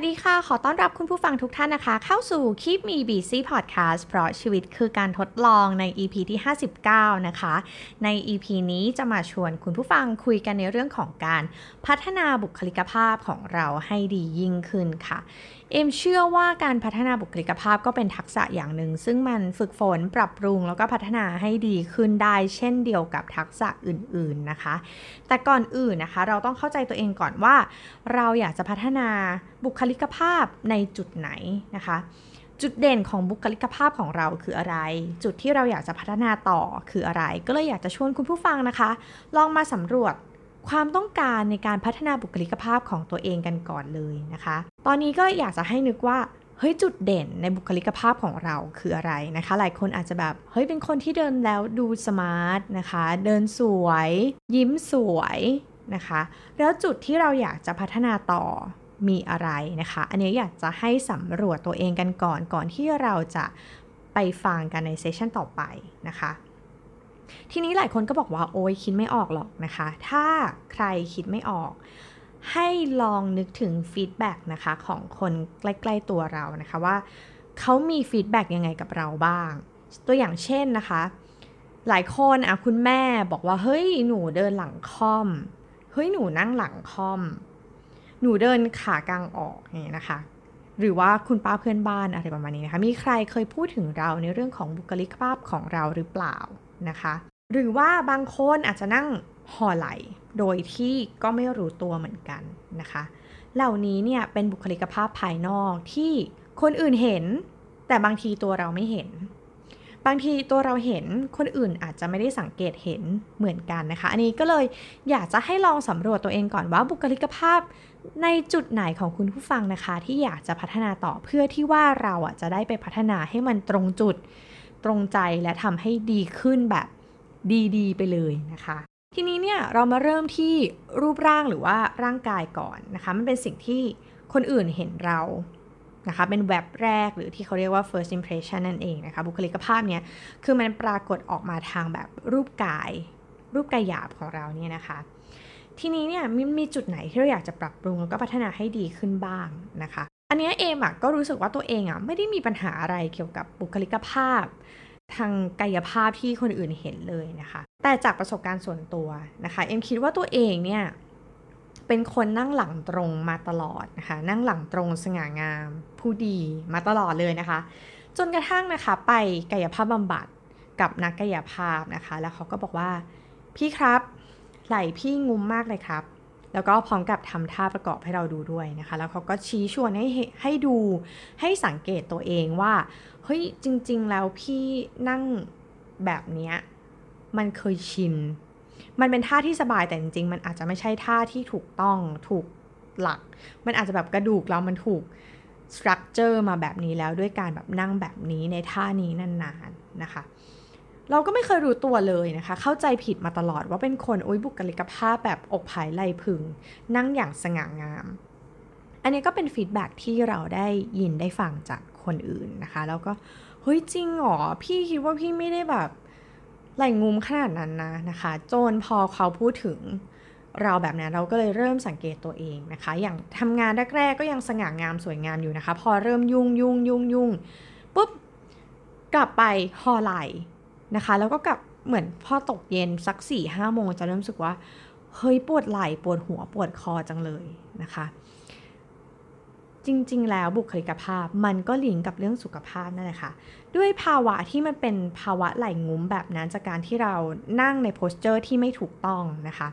วัสดีค่ะ ขอต้อนรับคุณผู้ฟังทุกท่านนะคะ เข้าสู่คลิปมีบีซีพอดแคสต์เพราะชีวิตคือการทดลองใน EP ที่ 59 นะคะ ใน EP นี้จะมาชวนคุณผู้ฟังคุยกันในเรื่องของการพัฒนาบุคลิกภาพของเราให้ดียิ่งขึ้นค่ะ เอ็มเชื่อว่าการพัฒนาบุคลิกภาพก็เป็นทักษะอย่างหนึ่ง ซึ่งมันฝึกฝนปรับปรุงแล้วก็พัฒนาให้ดีขึ้นได้ เช่นเดียวกับทักษะอื่นๆนะคะ แต่ก่อนอื่นนะคะ เราต้องเข้าใจตัวเองก่อนว่า เราอยากจะพัฒนาบุคลิกภาพในจุดไหนนะคะ จุดเด่นของบุคลิกภาพของเราคืออะไร จุดที่เราอยากจะพัฒนาต่อคืออะไร ก็เลยอยากจะชวนคุณผู้ฟังนะคะ ลองมาสำรวจ ความต้องการในการพัฒนาบุคลิกภาพของตัวเองกันก่อนเลยนะคะ ตอนนี้ก็อยากจะให้นึกว่าเฮ้ยจุดเด่นในบุคลิกภาพของเราคืออะไรนะคะ หลายคนอาจจะแบบเฮ้ยเป็นคนที่เดินแล้วดูสมาร์ทนะคะ เดินสวย ยิ้มสวยนะคะ แล้วจุดที่เราอยากจะพัฒนาต่อมีอะไรนะคะ อันนี้อยากจะให้สำรวจตัวเองกันก่อนก่อนที่เราจะไปฟังกันใน session ต่อไปนะคะ ทีนี้หลายคนก็บอกว่าโอ้ยคิดไม่ออกหรอกนะคะ ถ้าใครคิดไม่ออก ให้ลองนึกถึง feedback นะคะของคนใกล้ๆตัวเรานะคะว่าเขามี feedback ยังไงกับเราบ้าง ตัวอย่างเช่นนะคะ หลายคนอะคุณแม่บอกว่าเฮ้ยหนูเดินหลังค่อม เฮ้ยหนูนั่งหลังค่อม หนูเดินขากลางออกอย่างเงี้ยนะคะหรือว่าคุณป้าเพื่อนบ้านอะไรประมาณนี้นะคะ มีใครเคยพูดถึงเราในเรื่องของบุคลิกภาพของเราหรือเปล่า นะคะ หรือว่าบางคนอาจจะนั่งห่อไหลโดยที่ก็ไม่รู้ตัวเหมือนกันนะคะ เหล่านี้เนี่ยเป็นบุคลิกภาพภายนอกที่คนอื่นเห็น แต่บางทีตัวเราไม่เห็น บางทีตัวเราเห็นคนอื่นอาจจะไม่ได้สังเกตเห็นเหมือนกันนะคะ อันนี้ก็เลยอยากจะให้ลองสำรวจตัวเองก่อนว่าบุคลิกภาพในจุดไหนของคุณผู้ฟังนะคะ ที่อยากจะพัฒนาต่อเพื่อที่ว่าเราอะจะได้ไปพัฒนาให้มันตรงจุด ตรงใจและทำให้ดีขึ้นแบบดีๆ ไปเลยนะคะ ทีนี้เนี่ยเรามาเริ่มที่รูปร่างหรือว่าร่างกายก่อนนะคะ มันเป็นสิ่งที่คนอื่นเห็นเรานะคะเป็นแวบแรกหรือที่เขาเรียกว่า first impression นั่นเองนะคะ บุคลิกภาพเนี่ยคือมันปรากฏออกมาทางแบบรูปกาย รูปกายหยาบของเราเนี่ยนะคะ ทีนี้เนี่ยมมีจุดไหนที่เราอยากจะปรับปรุงแล้วก็พัฒนาให้ดีขึ้นบ้างนะคะ อันนี้เอมอะก็รู้สึกว่าตัวเองอะไม่ได้มีปัญหาอะไรเกี่ยวกับบุคลิกภาพ ทางกายภาพที่คนอื่นเห็นเลยนะคะ แต่จากประสบการณ์ส่วนตัวนะคะเอมคิดว่าตัวเองเนี่ยเป็นคนนั่งหลังตรงมาตลอดนะคะ นั่งหลังตรงสง่างาม ผู้ดีมาตลอดเลยนะคะ จนกระทั่งนะคะไปกายภาพบำบัดกับนักกายภาพนะคะ แล้วเขาก็บอกว่าพี่ครับไหล่พี่งุ้มมากเลยครับ แล้วก็พร้อมกับทำท่าประกอบให้เราดูด้วยนะคะ แล้วเขาก็ชี้ชวนให้ให้ดูให้สังเกตตัวเองว่า เฮ้ยจริง ๆ แล้วพี่นั่งแบบเนี้ยมันเคยชิน มันเป็นท่าที่สบายแต่จริง ๆ มันอาจจะไม่ใช่ท่าที่ถูกต้องถูกหลัก มันอาจจะแบบกระดูกเรามันถูกสตรัคเจอร์มาแบบนี้แล้วด้วยการแบบนั่งแบบนี้ในท่านี้นานๆนะคะ เราก็ไม่เคยรู้ตัวเลยนะคะ เข้าใจผิดมาตลอดว่าเป็นคนโอ้ยบุคลิกภาพแบบอกผายไหลพึง นั่งอย่างสง่างาม อันนี้ก็เป็นฟีดแบ็ที่เราได้ยินได้ฟังจากคนอื่นนะคะ แล้วก็ เฮ้ยจริงเหรอ พี่คิดว่าพี่ไม่ได้แบบไหลงุมขนาดนั้นนะนะคะ จนพอเขาพูดถึงเราแบบนั้นเราก็เลยเริ่มสังเกตตัวเองนะคะ อย่างทำงานแรกๆก็ยังสง่างามสวยงามอยู่นะคะ พอเริ่มยุ่งยุ่งยุ่งยุ่งปุ๊บกลับไปหอไหล นะคะ แล้วก็กลับเหมือนพอตกเย็นสักสี่ห้าโมงจะเริ่มรู้สึกว่า เฮ้ยปวดไหล่ปวดหัวปวดคอจังเลยนะคะ จริงๆ แล้วบุคลิกภาพมันก็ลิงก์กับเรื่องสุขภาพนั่นแหละค่ะ ด้วยภาวะที่มันเป็นภาวะไหล่งุ้มแบบนั้นจากการที่เรานั่งใน posture ที่ไม่ถูกต้องนะคะ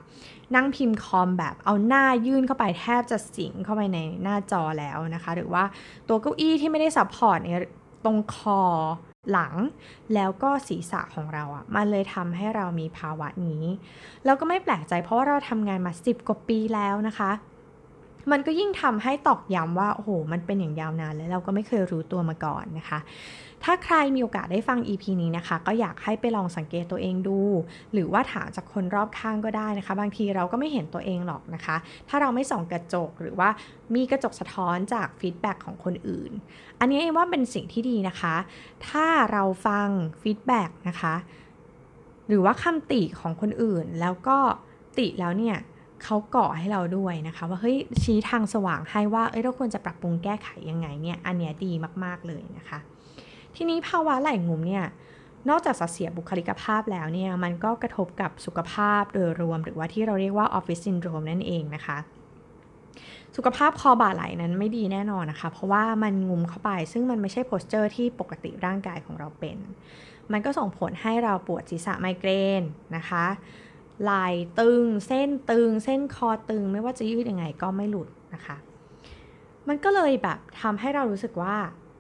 นั่งพิมพ์คอมแบบเอาหน้ายื่นเข้าไปแทบจะสิงเข้าไปในหน้าจอแล้วนะคะ หรือว่าตัวเก้าอี้ที่ไม่ได้ support ในตรงคอ หลังแล้วก็ศีรษะของเราอะค่ะมันเลยทำให้เรามีภาวะนี้ แล้วก็ไม่แปลกใจเพราะว่าเราทำงานมา 10 กว่าปีแล้วนะคะ มันก็ยิ่งทำให้ตอกย้ำว่าโอ้โหมันเป็นอย่างยาวนานแล้วเราก็ไม่เคยรู้ตัวมาก่อนนะคะ ถ้าใครมีโอกาสได้ฟัง EP นี้นะคะ ก็อยากให้ไปลองสังเกตตัวเองดู หรือว่าถามจากคนรอบข้างก็ได้นะคะ บางทีเราก็ไม่เห็นตัวเองหรอกนะคะ ถ้าเราไม่ส่องกระจกหรือว่ามีกระจกสะท้อนจากฟีดแบ็กของคนอื่น อันนี้เองว่าเป็นสิ่งที่ดีนะคะ ถ้าเราฟังfeedback นะคะ หรือว่าคำติของคนอื่นแล้วก็ติแล้วเนี่ยเขาก่อให้เราด้วยนะคะ ว่าเฮ้ยชี้ทางสว่างให้ว่าเอ้ยเราควรจะปรับปรุงแก้ไขยังไงเนี่ยอันเนี้ยดีมาก ๆ เลยนะคะ ทีนี้ภาวะไหล่งุ้มเนี่ยนอกจากจะเสียบุคลิกภาพแล้วเนี่ยมันก็กระทบกับสุขภาพโดยรวม หรือว่าที่เราเรียกว่าออฟฟิศซินโดรมนั่นเองนะคะ สุขภาพคอบ่าไหล่นั้นไม่ดีแน่นอนนะคะ เพราะว่ามันงุ้มเข้าไป ซึ่งมันไม่ใช่ posture ที่ปกติร่างกายของเราเป็น มันก็ส่งผลให้เราปวดศีรษะไมเกรนนะคะไหล่ตึง เส้นตึง เส้นคอตึง ไม่ว่าจะยืดยังไงก็ไม่หลุดนะคะ มันก็เลยแบบทำให้เรารู้สึกว่า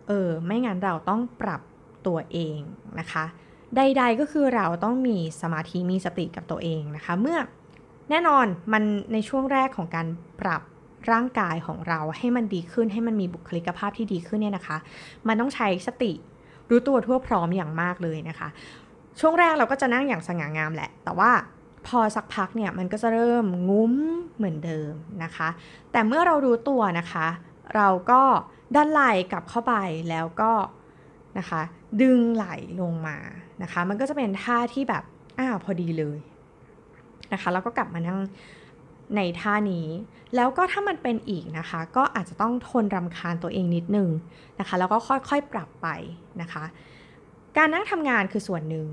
เออไม่งั้นเราต้องปรับตัวเองนะคะ ใด ๆก็คือเราต้องมีสมาธิมีสติกับตัวเองนะคะ เมื่อแน่นอนมันในช่วงแรกของการปรับร่างกายของเราให้มันดีขึ้นให้มันมีบุคลิกภาพที่ดีขึ้นเนี่ยนะคะ มันต้องใช้สติรู้ตัวทั่วพร้อมอย่างมากเลยนะคะ ช่วงแรกเราก็จะนั่งอย่างสง่างามแหละ แต่ว่าพอสักพักเนี่ยมันก็จะเริ่มงุ้มเหมือนเดิมนะคะ แต่เมื่อเรารู้ตัวนะคะ เราก็ด้านไหล่กลับเข้าไปแล้วก็นะคะดึงไหล่ลงมานะคะมันก็จะเป็นท่าที่แบบอ้าวพอดีเลยนะคะแล้วก็กลับมานั่งในท่านี้ แล้วก็ถ้ามันเป็นอีกนะคะ ก็อาจจะต้องทนรำคาญตัวเองนิดนึงนะคะแล้วก็ค่อยๆปรับไปนะคะ การนั่งทำงานคือส่วนหนึ่ง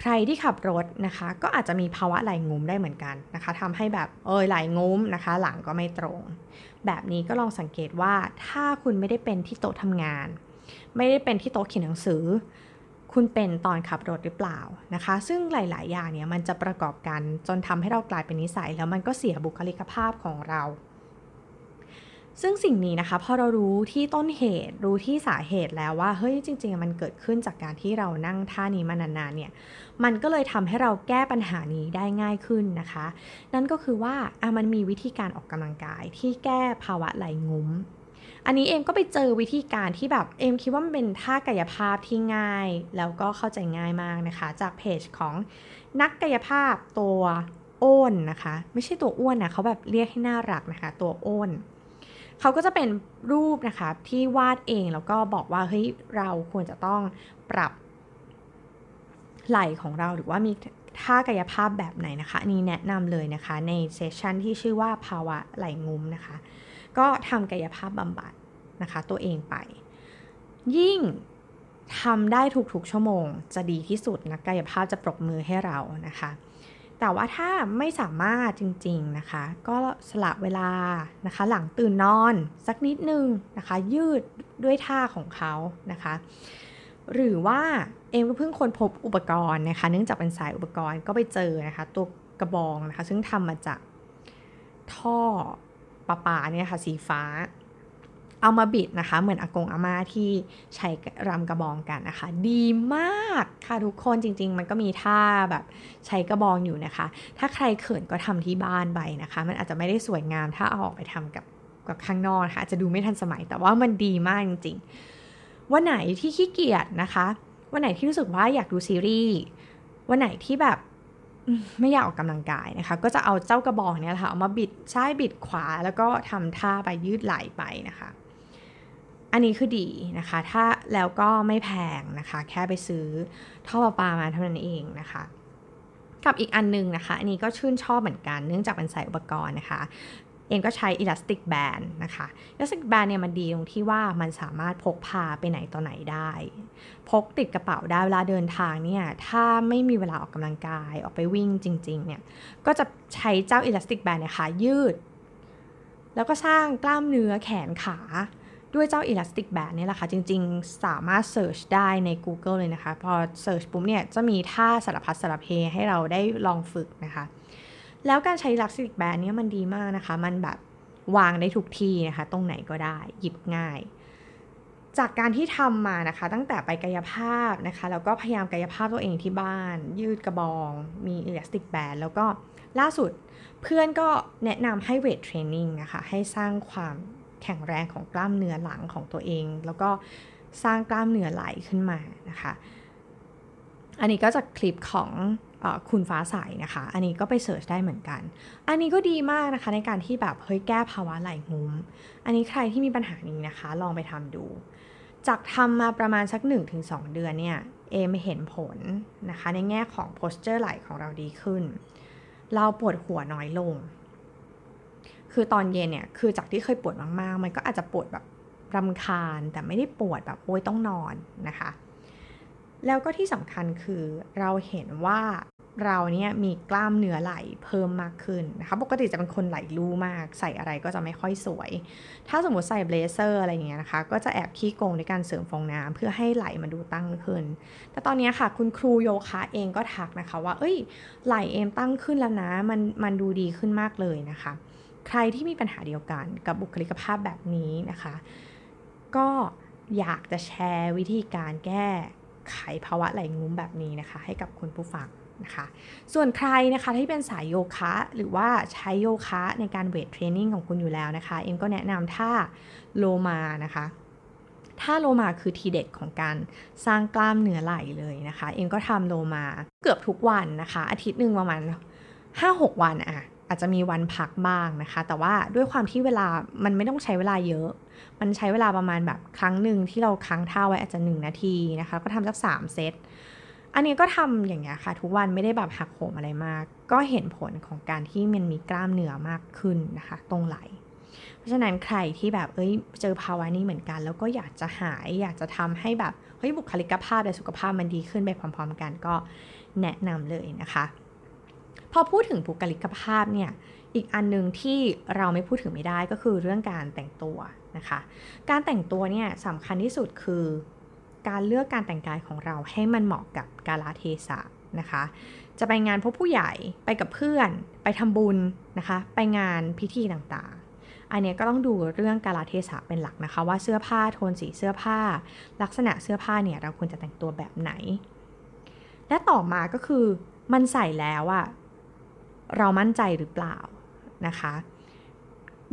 ใครที่ขับรถนะคะ ก็อาจจะมีภาวะไหล่งุ้มได้เหมือนกันนะคะทำให้แบบเออไหล่งุ้มนะคะ หลังก็ไม่ตรง แบบนี้ก็ลองสังเกตว่าถ้าคุณไม่ได้เป็นที่โต๊ะทำงาน ไม่ได้เป็นที่โต๊ะเขียนหนังสือ คุณเป็นตอนขับรถหรือเปล่านะคะ ซึ่งหลาย ๆ อย่างเนี่ยมันจะประกอบกันจนทำให้เรากลายเป็นนิสัย แล้วมันก็เสียบุคลิกภาพของเราซึ่งสิ่งนี้นะคะพอเรารู้ที่ต้นเหตุรู้ที่สาเหตุแล้วว่าเฮ้ยจริง ๆ มันเกิดขึ้นจากการที่เรานั่งท่านี้มานานๆเนี่ย มันก็เลยทำให้เราแก้ปัญหานี้ได้ง่ายขึ้นนะคะ นั่นก็คือว่าอะมันมีวิธีการออกกำลังกายที่แก้ภาวะไหลงุ้มอันนี้เอมก็ไปเจอวิธีการที่แบบเอมคิดว่ามันเป็นท่ากายภาพที่ง่าย แล้วก็เข้าใจง่ายมากนะคะ จากเพจของนักกายภาพตัวอ้นนะคะ ไม่ใช่ตัวอ้วนนะเขาแบบเรียกให้น่ารักนะคะ ตัวอ้นเขาก็จะเป็นรูปนะคะที่วาดเองแล้วก็บอกว่าเฮ้ยเราควรจะต้องปรับ ไหล่ของเราหรือว่ามีท่ากายภาพแบบไหนนะคะนี่แนะนำเลยนะคะในเซสชันที่ชื่อว่าภาวะไหล่งุ้มนะคะ ก็ทำกายภาพบำบัดนะคะ ตัวเองไป ยิ่งทำได้ทุกๆชั่วโมง จะดีที่สุดนะกายภาพจะปรบมือให้เรานะคะ แต่ว่าถ้าไม่สามารถจริงๆนะคะ ก็สละเวลานะคะ หลังตื่นนอนสักนิดนึงนะคะ ยืดด้วยท่าของเขานะคะ หรือว่าเอ็มก็เพิ่งค้นพบอุปกรณ์นะคะ เนื่องจากเป็นสายอุปกรณ์ก็ไปเจอนะคะ ตัวกระบองนะคะ ซึ่งทำมาจากท่อปลาปาเนี่ยค่ะสีฟ้า เอามาบิดนะคะ เหมือนอากงอาม่าที่ใช้รำกระบองกันนะคะ ดีมากค่ะทุกคนจริง ๆ มันก็มีท่าแบบใช้กระบองอยู่นะคะ ถ้าใครเขินก็ทำที่บ้านไปนะคะ มันอาจจะไม่ได้สวยงามถ้าเอาออกไปทำกับกับข้างนอกนะคะอาจจะดูไม่ทันสมัยแต่ว่ามันดีมากจริง ๆ วันไหนที่ขี้เกียจนะคะ วันไหนที่รู้สึกว่าอยากดูซีรีส์ วันไหนที่แบบไม่อยากออกกำลังกายนะคะ ก็จะเอาเจ้ากระบอกเนี่ยค่ะเอามาบิดซ้ายบิดขวาแล้วก็ทำท่าไปยืดไหล่ไปนะคะ อันนี้คือดีนะคะ ถ้าแล้วก็ไม่แพงนะคะ แค่ไปซื้อท่อประปามาเท่านั้นเองนะคะกับอีกอันนึงนะคะ อันนี้ก็ชื่นชอบเหมือนกัน เนื่องจากเป็นสายอุปกรณ์นะคะ เองก็ใช้ Elastic Band นะคะ Elastic Band เนี่ยมันดีตรงที่ว่ามันสามารถพกพาไปไหนต่อไหนได้ พกติดกระเป๋าได้เวลาเดินทางเนี่ย ถ้าไม่มีเวลาออกกำลังกายออกไปวิ่งจริง ๆ เนี่ย ก็จะใช้เจ้า Elastic Band เนี่ยค่ะยืด แล้วก็สร้างกล้ามเนื้อแขนขาด้วยเจ้า Elastic Band เนี่ยแหละค่ะ จริง ๆ สามารถ Search ได้ใน Google เลยนะคะ พอ Search ปุ๊บเนี่ย จะมีท่าสารพัดสารเพให้เราได้ลองฝึกนะคะ แล้วการใช้ลักซิกแบนเนี่ยมันดีมากนะคะ มันแบบวางได้ทุกที่นะคะ ตรงไหนก็ได้ หยิบง่าย จากการที่ทำมานะคะ ตั้งแต่ไปกายภาพนะคะ แล้วก็พยายามกายภาพตัวเองที่บ้าน ยืดกระบอง มีอิเล็กทริกแบนแล้วก็ล่าสุดเพื่อนก็แนะนำให้เวทเทรนนิ่งนะคะ ให้สร้างความแข็งแรงของกล้ามเนื้อหลังของตัวเอง แล้วก็สร้างกล้ามเนื้อไหลขึ้นมานะคะ อันนี้ก็จากคลิปของ คุณฟ้าใสนะคะ อันนี้ก็ไปเสิร์ชได้เหมือนกัน อันนี้ก็ดีมากนะคะในการที่แบบเฮ้ยแก้ภาวะไหลงุ้ม อันนี้ใครที่มีปัญหานี้นะคะ ลองไปทำดู จากทำมาประมาณสัก 1-2 เดือนเนี่ยเอมเห็นผลนะคะ ในแง่ของโพสเจอร์ไหลของเราดีขึ้น เราปวดหัวน้อยลง คือตอนเย็นเนี่ยคือจากที่เคยปวดมากๆ มันก็อาจจะปวดแบบรำคาญแต่ไม่ได้ปวดแบบโอ้ยต้องนอนนะคะ แล้วก็ที่สำคัญคือเราเห็นว่าเราเนี่ยมีกล้ามเนื้อไหลเพิ่มมากขึ้นนะคะปกติจะเป็นคนไหล่ลู่มาก ใส่อะไรก็จะไม่ค่อยสวย ถ้าสมมติใส่เบลเซอร์อะไรอย่างเงี้ยนะคะ ก็จะแอบขี้โกงในการเสริมฟองน้ำเพื่อให้ไหลมันดูตั้งขึ้น แต่ตอนนี้ค่ะคุณครูโยคะเองก็ทักนะคะว่า เอ้ย ไหลเอมตั้งขึ้นแล้วนะ มันมันดูดีขึ้นมากเลยนะคะ ใครที่มีปัญหาเดียวกันกับบุคลิกภาพแบบนี้นะคะ ก็อยากจะแชร์วิธีการแก้ ไขภาวะไหลงุ้มแบบนี้นะคะ ให้กับคุณผู้ฟังนะคะ ส่วนใครนะคะที่เป็นสายโยคะ หรือว่าใช้โยคะในการเวทเทรนนิ่งของคุณอยู่แล้วนะคะ เอ็มก็แนะนำท่าโลมานะคะท่าโลมาคือทีเด็ดของการสร้างกล้ามเนื้อไหล่เลยนะคะ เอ็มก็ทำโลมาเกือบทุกวันนะคะ อาทิตย์หนึ่งประมาณ5-6 วันอะอาจจะมีวันพักบ้างนะคะ แต่ว่าด้วยความที่เวลามันไม่ต้องใช้เวลาเยอะ มันใช้เวลาประมาณแบบครั้งหนึ่งที่เราค้างท่าไว้อาจจะ 1 นาทีนะคะ ก็ทำสัก3เซต อันนี้ก็ทำอย่างเงี้ยค่ะ ทุกวันไม่ได้แบบหักโหมอะไรมาก ก็เห็นผลของการที่มันมีกล้ามเนื้อมากขึ้นนะคะ ตรงไหล เพราะฉะนั้นใครที่แบบเอ้ยเจอภาวะนี้เหมือนกัน แล้วก็อยากจะหายอยากจะทำให้แบบเฮ้ยบุคลิกภาพและสุขภาพมันดีขึ้นไปพร้อม ๆ กันก็แนะนำเลยนะคะ พอพูดถึงบุคลิกภาพเนี่ย อีกอันหนึ่งที่เราไม่พูดถึงไม่ได้ก็คือเรื่องการแต่งตัวนะคะ การแต่งตัวเนี่ยสำคัญที่สุดคือ การเลือกการแต่งกายของเราให้มันเหมาะกับกาลเทศะนะคะ จะไปงานพบผู้ใหญ่ไปกับเพื่อน ไปทำบุญนะคะ ไปงานพิธีต่างๆ อันนี้ก็ต้องดูเรื่องกาลเทศะเป็นหลักนะคะ ว่าเสื้อผ้าโทนสีเสื้อผ้า ลักษณะเสื้อผ้าเนี่ยเราควรจะแต่งตัวแบบไหน และต่อมาก็คือมันใส่แล้วอะเรามั่นใจหรือเปล่า นะคะ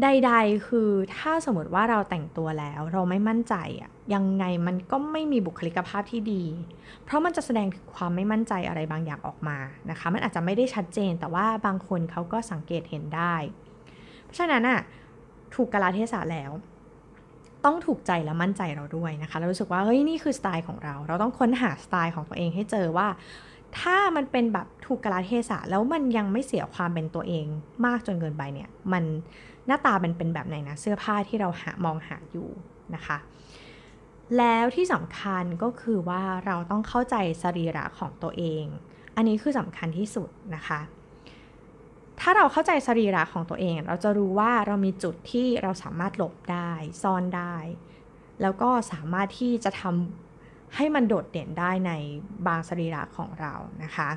ใดๆคือถ้าสมมติว่าเราแต่งตัวแล้วเราไม่มั่นใจอะยังไงมันก็ไม่มีบุคลิกภาพที่ดี เพราะมันจะแสดงถึงความไม่มั่นใจอะไรบางอย่างออกมานะคะ มันอาจจะไม่ได้ชัดเจนแต่ว่าบางคนเขาก็สังเกตเห็นได้ เพราะฉะนั้นอะถูกกาลเทศะแล้ว ต้องถูกใจและมั่นใจเราด้วยนะคะเรารู้สึกว่าเฮ้ยนี่คือสไตล์ของเรา เราต้องค้นหาสไตล์ของตัวเองให้เจอว่า ถ้ามันเป็นแบบถูกกาลเทศะแล้วมันยังไม่เสียความเป็นตัวเองมากจนเกินไปเนี่ย มันหน้าตาเป็นเป็นแบบไหนนะเสื้อผ้าที่เราหามองหาอยู่นะคะ แล้วที่สำคัญก็คือว่าเราต้องเข้าใจสรีระของตัวเอง อันนี้คือสำคัญที่สุดนะคะ ถ้าเราเข้าใจสรีระของตัวเอง เราจะรู้ว่าเรามีจุดที่เราสามารถหลบได้ซ่อนได้ แล้วก็สามารถที่จะทำ ให้มันโดดเด่นได้ในบางสรีระของเรานะคะ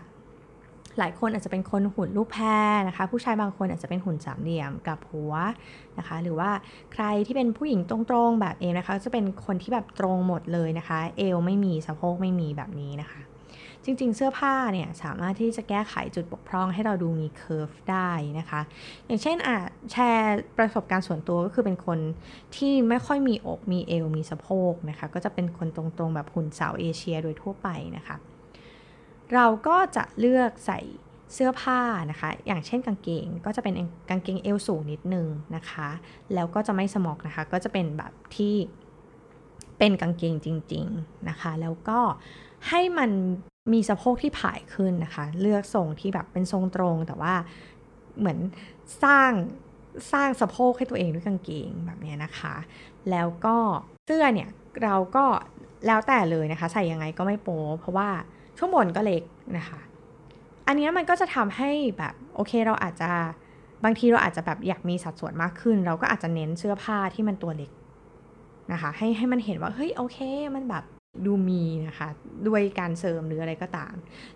หลายคนอาจจะเป็นคนหุ่นรูปแพรนะคะ ผู้ชายบางคนอาจจะเป็นหุ่นสามเหลี่ยมกับหัวนะคะ หรือว่าใครที่เป็นผู้หญิงตรงๆแบบเอนะคะ จะเป็นคนที่แบบตรงหมดเลยนะคะ เอวไม่มีสะโพกไม่มีแบบนี้นะคะ จริง ๆ เสื้อผ้าเนี่ยสามารถที่จะแก้ไขจุดบกพร่องให้เราดูมีเคอร์ฟได้นะคะ อย่างเช่นอะแชร์ประสบการณ์ส่วนตัวก็คือเป็นคนที่ไม่ค่อยมีอกมีเอวมีสะโพกนะคะ ก็จะเป็นคนตรงๆแบบหุ่นสาวเอเชียโดยทั่วไปนะคะ เราก็จะเลือกใส่เสื้อผ้านะคะ อย่างเช่นกางเกง ก็จะเป็นกางเกงเอวสูงนิดนึงนะคะ แล้วก็จะไม่สมอกนะคะ ก็จะเป็นแบบที่เป็นกางเกงจริง ๆนะคะ แล้วก็ให้มัน มีสะโพกที่ผายขึ้นนะคะ เลือกทรงที่แบบเป็นทรงตรงแต่ว่าเหมือนสร้างสร้างสะโพกให้ตัวเองด้วยกางเกงแบบนี้นะคะ แล้วก็เสื้อเนี่ยเราก็แล้วแต่เลยนะคะ ใส่ยังไงก็ไม่โป๊เพราะว่าช่วงบนก็เล็กนะคะ อันนี้มันก็จะทำให้แบบโอเคเราอาจจะบางทีเราอาจจะแบบอยากมีสัดส่วนมากขึ้น เราก็อาจจะเน้นเสื้อผ้าที่มันตัวเล็กนะคะ ให้ให้มันเห็นว่าเฮ้ยโอเคมันแบบ ดูมีนะคะ ด้วยการเสริมหรืออะไรก็ตาม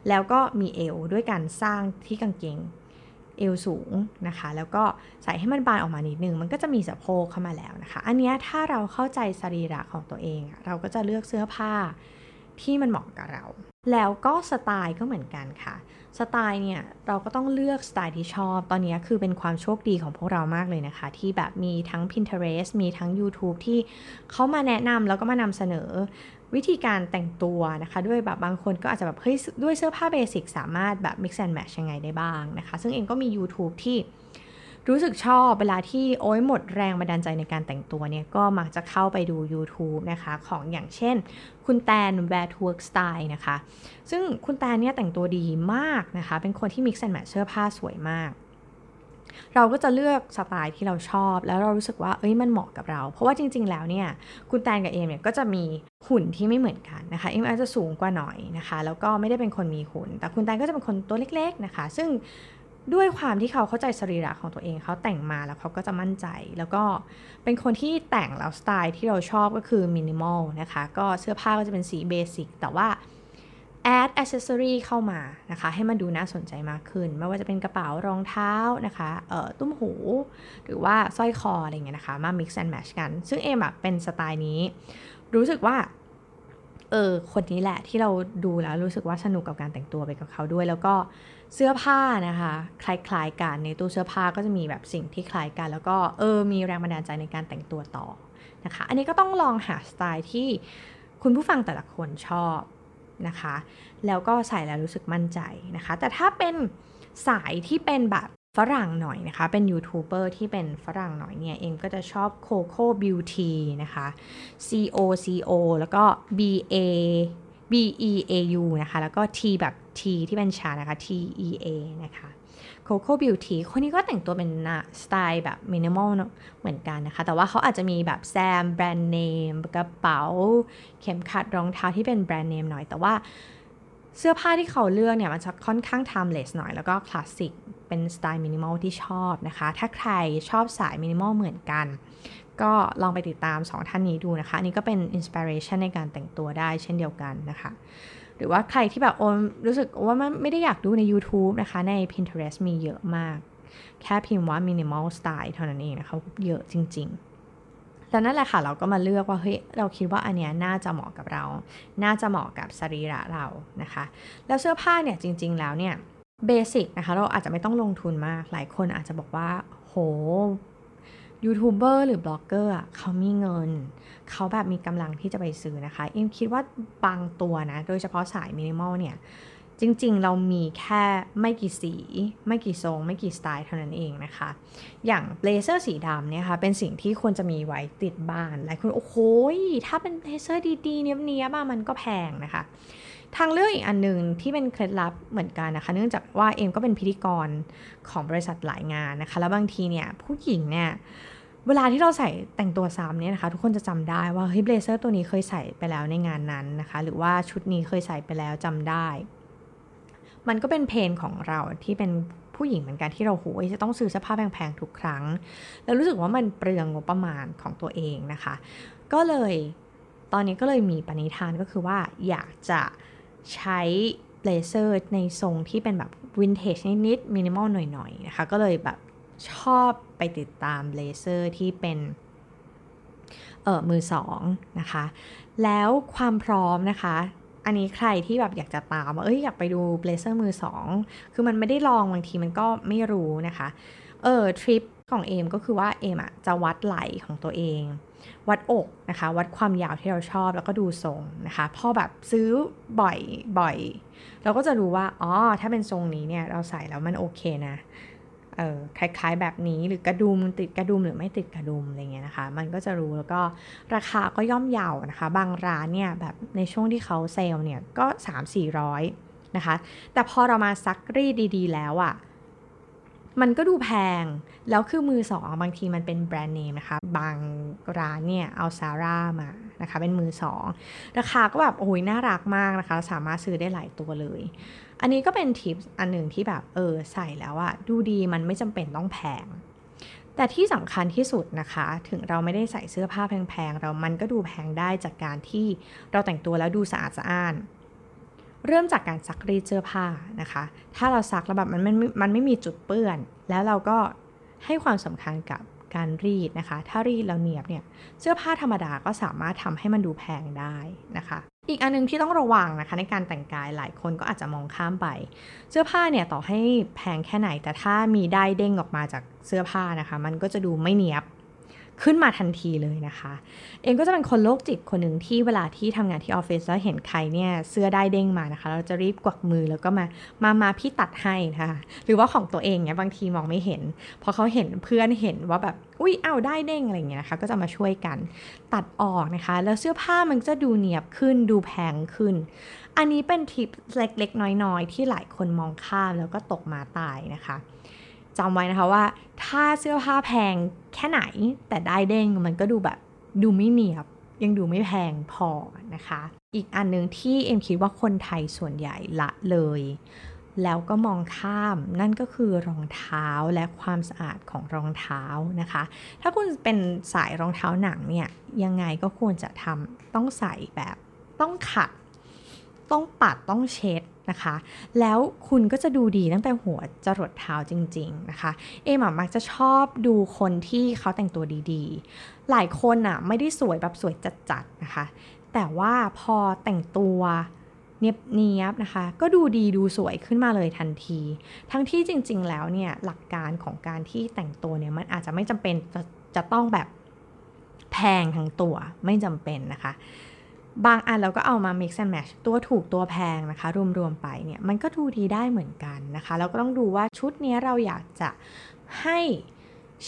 แล้วก็มีเอวด้วยการสร้างที่กางเกงเอวสูงนะคะ แล้วก็ใส่ให้มันบานออกมานิดนึง มันก็จะมีสะโพกเข้ามาแล้วนะคะ อันนี้ถ้าเราเข้าใจสรีระของตัวเอง เราก็จะเลือกเสื้อผ้าที่มันเหมาะกับเรา แล้วก็สไตล์ก็เหมือนกันค่ะ สไตล์เนี่ยเราก็ต้องเลือกสไตล์ที่ชอบ ตอนนี้คือเป็นความโชคดีของพวกเรามากเลยนะคะ ที่แบบมีทั้ง Pinterest มีทั้ง YouTube ที่เขามาแนะนำแล้วก็มานำเสนอ วิธีการแต่งตัวนะคะ ด้วยแบบบางคนก็อาจจะแบบเฮ้ยด้วยเสื้อผ้าเบสิกสามารถแบบ mix and match ยังไงได้บ้างนะคะ ซึ่งเองก็มี YouTube ที่รู้สึกชอบเวลาที่โอ้ยหมดแรงบันดาลใจในการแต่งตัวเนี่ย ก็มักจะเข้าไปดู YouTube นะคะ ของอย่างเช่น คุณแตน Wear to Work Style นะคะ ซึ่งคุณแตนเนี่ยแต่งตัวดีมากนะคะ เป็นคนที่ mix and match เสื้อผ้าสวยมาก เราก็จะเลือกสไตล์ที่เราชอบ แล้วเรารู้สึกว่าเอ้ยมันเหมาะกับเรา เพราะว่าจริง ๆ แล้วเนี่ยคุณแตนกับเอมเนี่ยก็จะมีหุ่นที่ไม่เหมือนกันนะคะเอมอาจจะสูงกว่าหน่อยนะคะ แล้วก็ไม่ได้เป็นคนมีหุ่น แต่คุณแตนก็จะเป็นคนตัวเล็ก ๆนะคะ ซึ่งด้วยความที่เขาเข้าใจสรีระของตัวเองเขาแต่งมาแล้วเขาก็จะมั่นใจ แล้วก็เป็นคนที่แต่งแล้วสไตล์ที่เราชอบก็คือมินิมอลนะคะ ก็เสื้อผ้าก็จะเป็นสี basic แต่ว่า แอดอ c เซสซอรีเข้ามานะคะ ให้มันดูน่าสนใจมากขึ้น ไม่ว่าจะเป็นกระเป๋ารองเท้านะคะเอ่อตุ้มหู หรือว่าสร้อยคออะไรเงี้ยนะคะ มา mix and match กัน ซึ่งเอมอะเป็นสไตล์นี้ รู้สึกว่าเออคนนี้แหละที่เราดูแล้วรู้สึกว่าสนุกกับการแต่งตัวไปกับเขาด้วย แล้วก็เสื้อผ้านะคะ คล้ายๆกันในตู้เสื้อผ้าก็จะมีแบบสิ่งที่คล้ายกัน แล้วก็เออมีแรงบันดาลใจในการแต่งตัวต่อนะคะ อันนี้ก็ต้องลองหาสไตล์ที่คุณผู้ฟังแต่ละคนชอบ นะคะ แล้วก็ใส่แล้วรู้สึกมั่นใจนะคะ แต่ถ้าเป็นสายที่เป็นแบบฝรั่งหน่อยนะคะ เป็นยูทูบเบอร์ที่เป็นฝรั่งหน่อยเนี่ย เอมก็จะชอบ Coco Beautea นะคะ C O C O แล้วก็ B A B E A U นะคะ แล้วก็ T แบบ T ที่เป็นชานะคะ T E A นะคะ Coco Beautea คนนี้ก็แต่งตัวเป็นสไตล์แบบมินิมอลเหมือนกันนะคะ แต่ว่าเขาอาจจะมีแบบแซมแบรนด์เนมกระเป๋า เข็มขัดรองเท้าที่เป็นแบรนด์เนมหน่อย แต่ว่าเสื้อผ้าที่เขาเลือกเนี่ยมันจะค่อนข้าง timeless หน่อย แล้วก็คลาสสิกเป็นสไตล์มินิมอลที่ชอบนะคะ ถ้าใครชอบสายมินิมอลเหมือนกัน ก็ลองไปติดตาม 2 ท่านนี้ดูนะคะ อันนี้ก็เป็น inspiration ในการแต่งตัวได้เช่นเดียวกันนะคะ หรือว่าใครที่แบบโอรู้สึกว่ามันไม่ได้อยากดูใน YouTube นะคะ ใน Pinterest มีเยอะมาก แค่พิมพ์ว่า minimal style เท่านั้นเองนะคะ เยอะจริงๆ แล้วนั่นแหละค่ะ เราก็มาเลือกว่า เฮ้ย เราคิดว่าอันเนี้ยน่าจะเหมาะกับเรา น่าจะเหมาะกับสรีระเรานะคะ แล้วเสื้อผ้าเนี่ยจริง ๆ แล้วเนี่ย basic นะคะ เราอาจจะไม่ต้องลงทุนมาก หลายคนอาจจะบอกว่า โหยูทูบเบอร์หรือบล็อกเกอร์เขามีเงิน เขาแบบมีกำลังที่จะไปซื้อนะคะ เอมคิดว่าบางตัวนะ โดยเฉพาะสายมินิมอลเนี่ย จริงๆ เรามีแค่ไม่กี่สี ไม่กี่ทรง ไม่กี่สไตล์เท่านั้นเองนะคะ อย่าง blazer สีดำเนี่ยค่ะเป็นสิ่งที่ควรจะมีไว้ติดบ้านหลายคนโอ้โหถ้าเป็น blazer ดีๆ เนี้ยบๆมันก็แพงนะคะทางเลือกอีกอันหนึ่งที่เป็นเคล็ดลับเหมือนกันนะคะ เนื่องจากว่าเอมก็เป็นพิธีกรของบริษัทหลายงานนะคะ แล้วบางทีเนี่ยผู้หญิงเนี่ย เวลาที่เราใส่แต่งตัวซ้ำเนี่ยนะคะ ทุกคนจะจำได้ว่าเฮ้ย blazer ตัวนี้เคยใส่ไปแล้วในงานนั้นนะคะ หรือว่าชุดนี้เคยใส่ไปแล้วจำได้ มันก็เป็น pain ของเราที่เป็นผู้หญิงเหมือนกันที่เราโหยจะต้องซื้อเสื้อผ้าแพงๆทุกครั้ง แล้วรู้สึกว่ามันเปลืองงบประมาณของตัวเองนะคะ ก็เลยตอนนี้ก็เลยมีปณิธานก็คือว่าอยากจะใช้ blazer ในทรงที่เป็นแบบวินเทจนิดๆมินิมอลหน่อยๆนะคะ ก็เลยแบบ ชอบไปติดตาม blazer ที่เป็นเออมือสองนะคะ แล้วความพร้อมนะคะ อันนี้ใครที่แบบอยากจะตามว่าเอ้ยอยากไปดูเบลเซอร์มือสองคือมันไม่ได้ลองบางทีมันก็ไม่รู้นะคะ เออทริปของเอมก็คือว่าเอมอะจะวัดไหล่ของตัวเอง วัดอกนะคะ วัดความยาวที่เราชอบแล้วก็ดูทรงนะคะพอแบบซื้อบ่อยบ่อย เราก็จะรู้ว่าอ๋อถ้าเป็นทรงนี้เนี่ยเราใส่แล้วมันโอเคนะ เออคล้ายๆ แบบนี้หรือกระดุมติดกระดุมหรือไม่ติดกระดุมอะไรเงี้ยนะคะ มันก็จะรู้แล้วก็ราคาก็ย่อมเยาวนะคะ บางร้านเนี่ยแบบในช่วงที่เขาเซลล์เนี่ยก็ 3-400นะคะ แต่พอเรามาซักรีดดีๆ แล้วอะ่ะมันก็ดูแพง แล้วคือมือสองบางทีมันเป็นแบรนด์เนมนะคะ บางร้านเนี่ย เอาซาร่ามานะคะ เป็นมือสอง ราคาก็แบบ โอ้ยน่ารักมากนะคะ สามารถซื้อได้หลายตัวเลย อันนี้ก็เป็นทิปอันหนึ่งที่แบบเออใส่แล้วอะดูดีมันไม่จำเป็นต้องแพง แต่ที่สำคัญที่สุดนะคะ ถึงเราไม่ได้ใส่เสื้อผ้าแพงๆเรามันก็ดูแพงได้จากการที่เราแต่งตัวแล้วดูสะอาดสะอ้านเริ่มจากการซักรีดเสื้อผ้านะคะ ถ้าเราซักแล้วแบบมันไม่มันไม่มีจุดเปื้อน แล้วเราก็ให้ความสำคัญกับการรีดนะคะ ถ้ารีดแล้วเนียบเนี่ย เสื้อผ้าธรรมดาก็สามารถทำให้มันดูแพงได้นะคะ อีกอันนึงที่ต้องระวังนะคะในการแต่งกายหลายคนก็อาจจะมองข้ามไป เสื้อผ้าเนี่ยต่อให้แพงแค่ไหน แต่ถ้ามีได้เด้งออกมาจากเสื้อผ้านะคะ มันก็จะดูไม่เนียบ ขึ้นมาทันทีเลยนะคะ เองก็จะเป็นคนโรคจิตคนหนึ่งที่เวลาที่ทำงานที่ออฟฟิศแล้วเห็นใครเนี่ยเสื้อได้เด้งมานะคะ เราจะรีบกวักมือแล้วก็มามามาพี่ตัดให้นะคะหรือว่าของตัวเองเนี่ยบางทีมองไม่เห็นพอเขาเห็นเพื่อนเห็นว่าแบบอุ้ยเอาได้เด้งอะไรเงี้ยนะคะก็จะมาช่วยกันตัดออกนะคะ แล้วเสื้อผ้ามันจะดูเนียบขึ้นดูแพงขึ้น อันนี้เป็นทิปเล็กๆ น้อยๆ ที่หลายคนมองข้ามแล้วก็ตกมาตายนะคะ จำไว้นะคะว่า ถ้าเสื้อผ้าแพงแค่ไหน แต่ได้เด้งมันก็ดูแบบดูไม่เนียบ ยังดูไม่แพงพอนะคะ อีกอันหนึ่งที่เอ็มคิดว่าคนไทยส่วนใหญ่ละเลย แล้วก็มองข้ามนั่นก็คือรองเท้าและความสะอาดของรองเท้านะคะ ถ้าคุณเป็นสายรองเท้าหนังเนี่ยยังไงก็ควรจะทำต้องใส่แบบต้องขัด ต้องปัดต้องเช็ดนะคะ แล้วคุณก็จะดูดีตั้งแต่หัวจรดเท้าจริง ๆนะคะ เอมมักจะชอบดูคนที่เขาแต่งตัวดีๆ หลายคนอะไม่ได้สวยแบบสวยจัดๆนะคะ แต่ว่าพอแต่งตัวเนียบเนียบนะคะ ก็ดูดีดูสวยขึ้นมาเลยทันที ทั้งที่จริง ๆ แล้วเนี่ยหลักการของการที่แต่งตัวเนี่ยมันอาจจะไม่จำเป็นจะจะต้องแบบแพงทั้งตัวไม่จำเป็นนะคะ บางอันเราก็เอามา mix and match ตัวถูกตัวแพงนะคะ รวมๆไปเนี่ยมันก็ดูดีได้เหมือนกันนะคะแล้วก็ต้องดูว่าชุดนี้เราอยากจะให้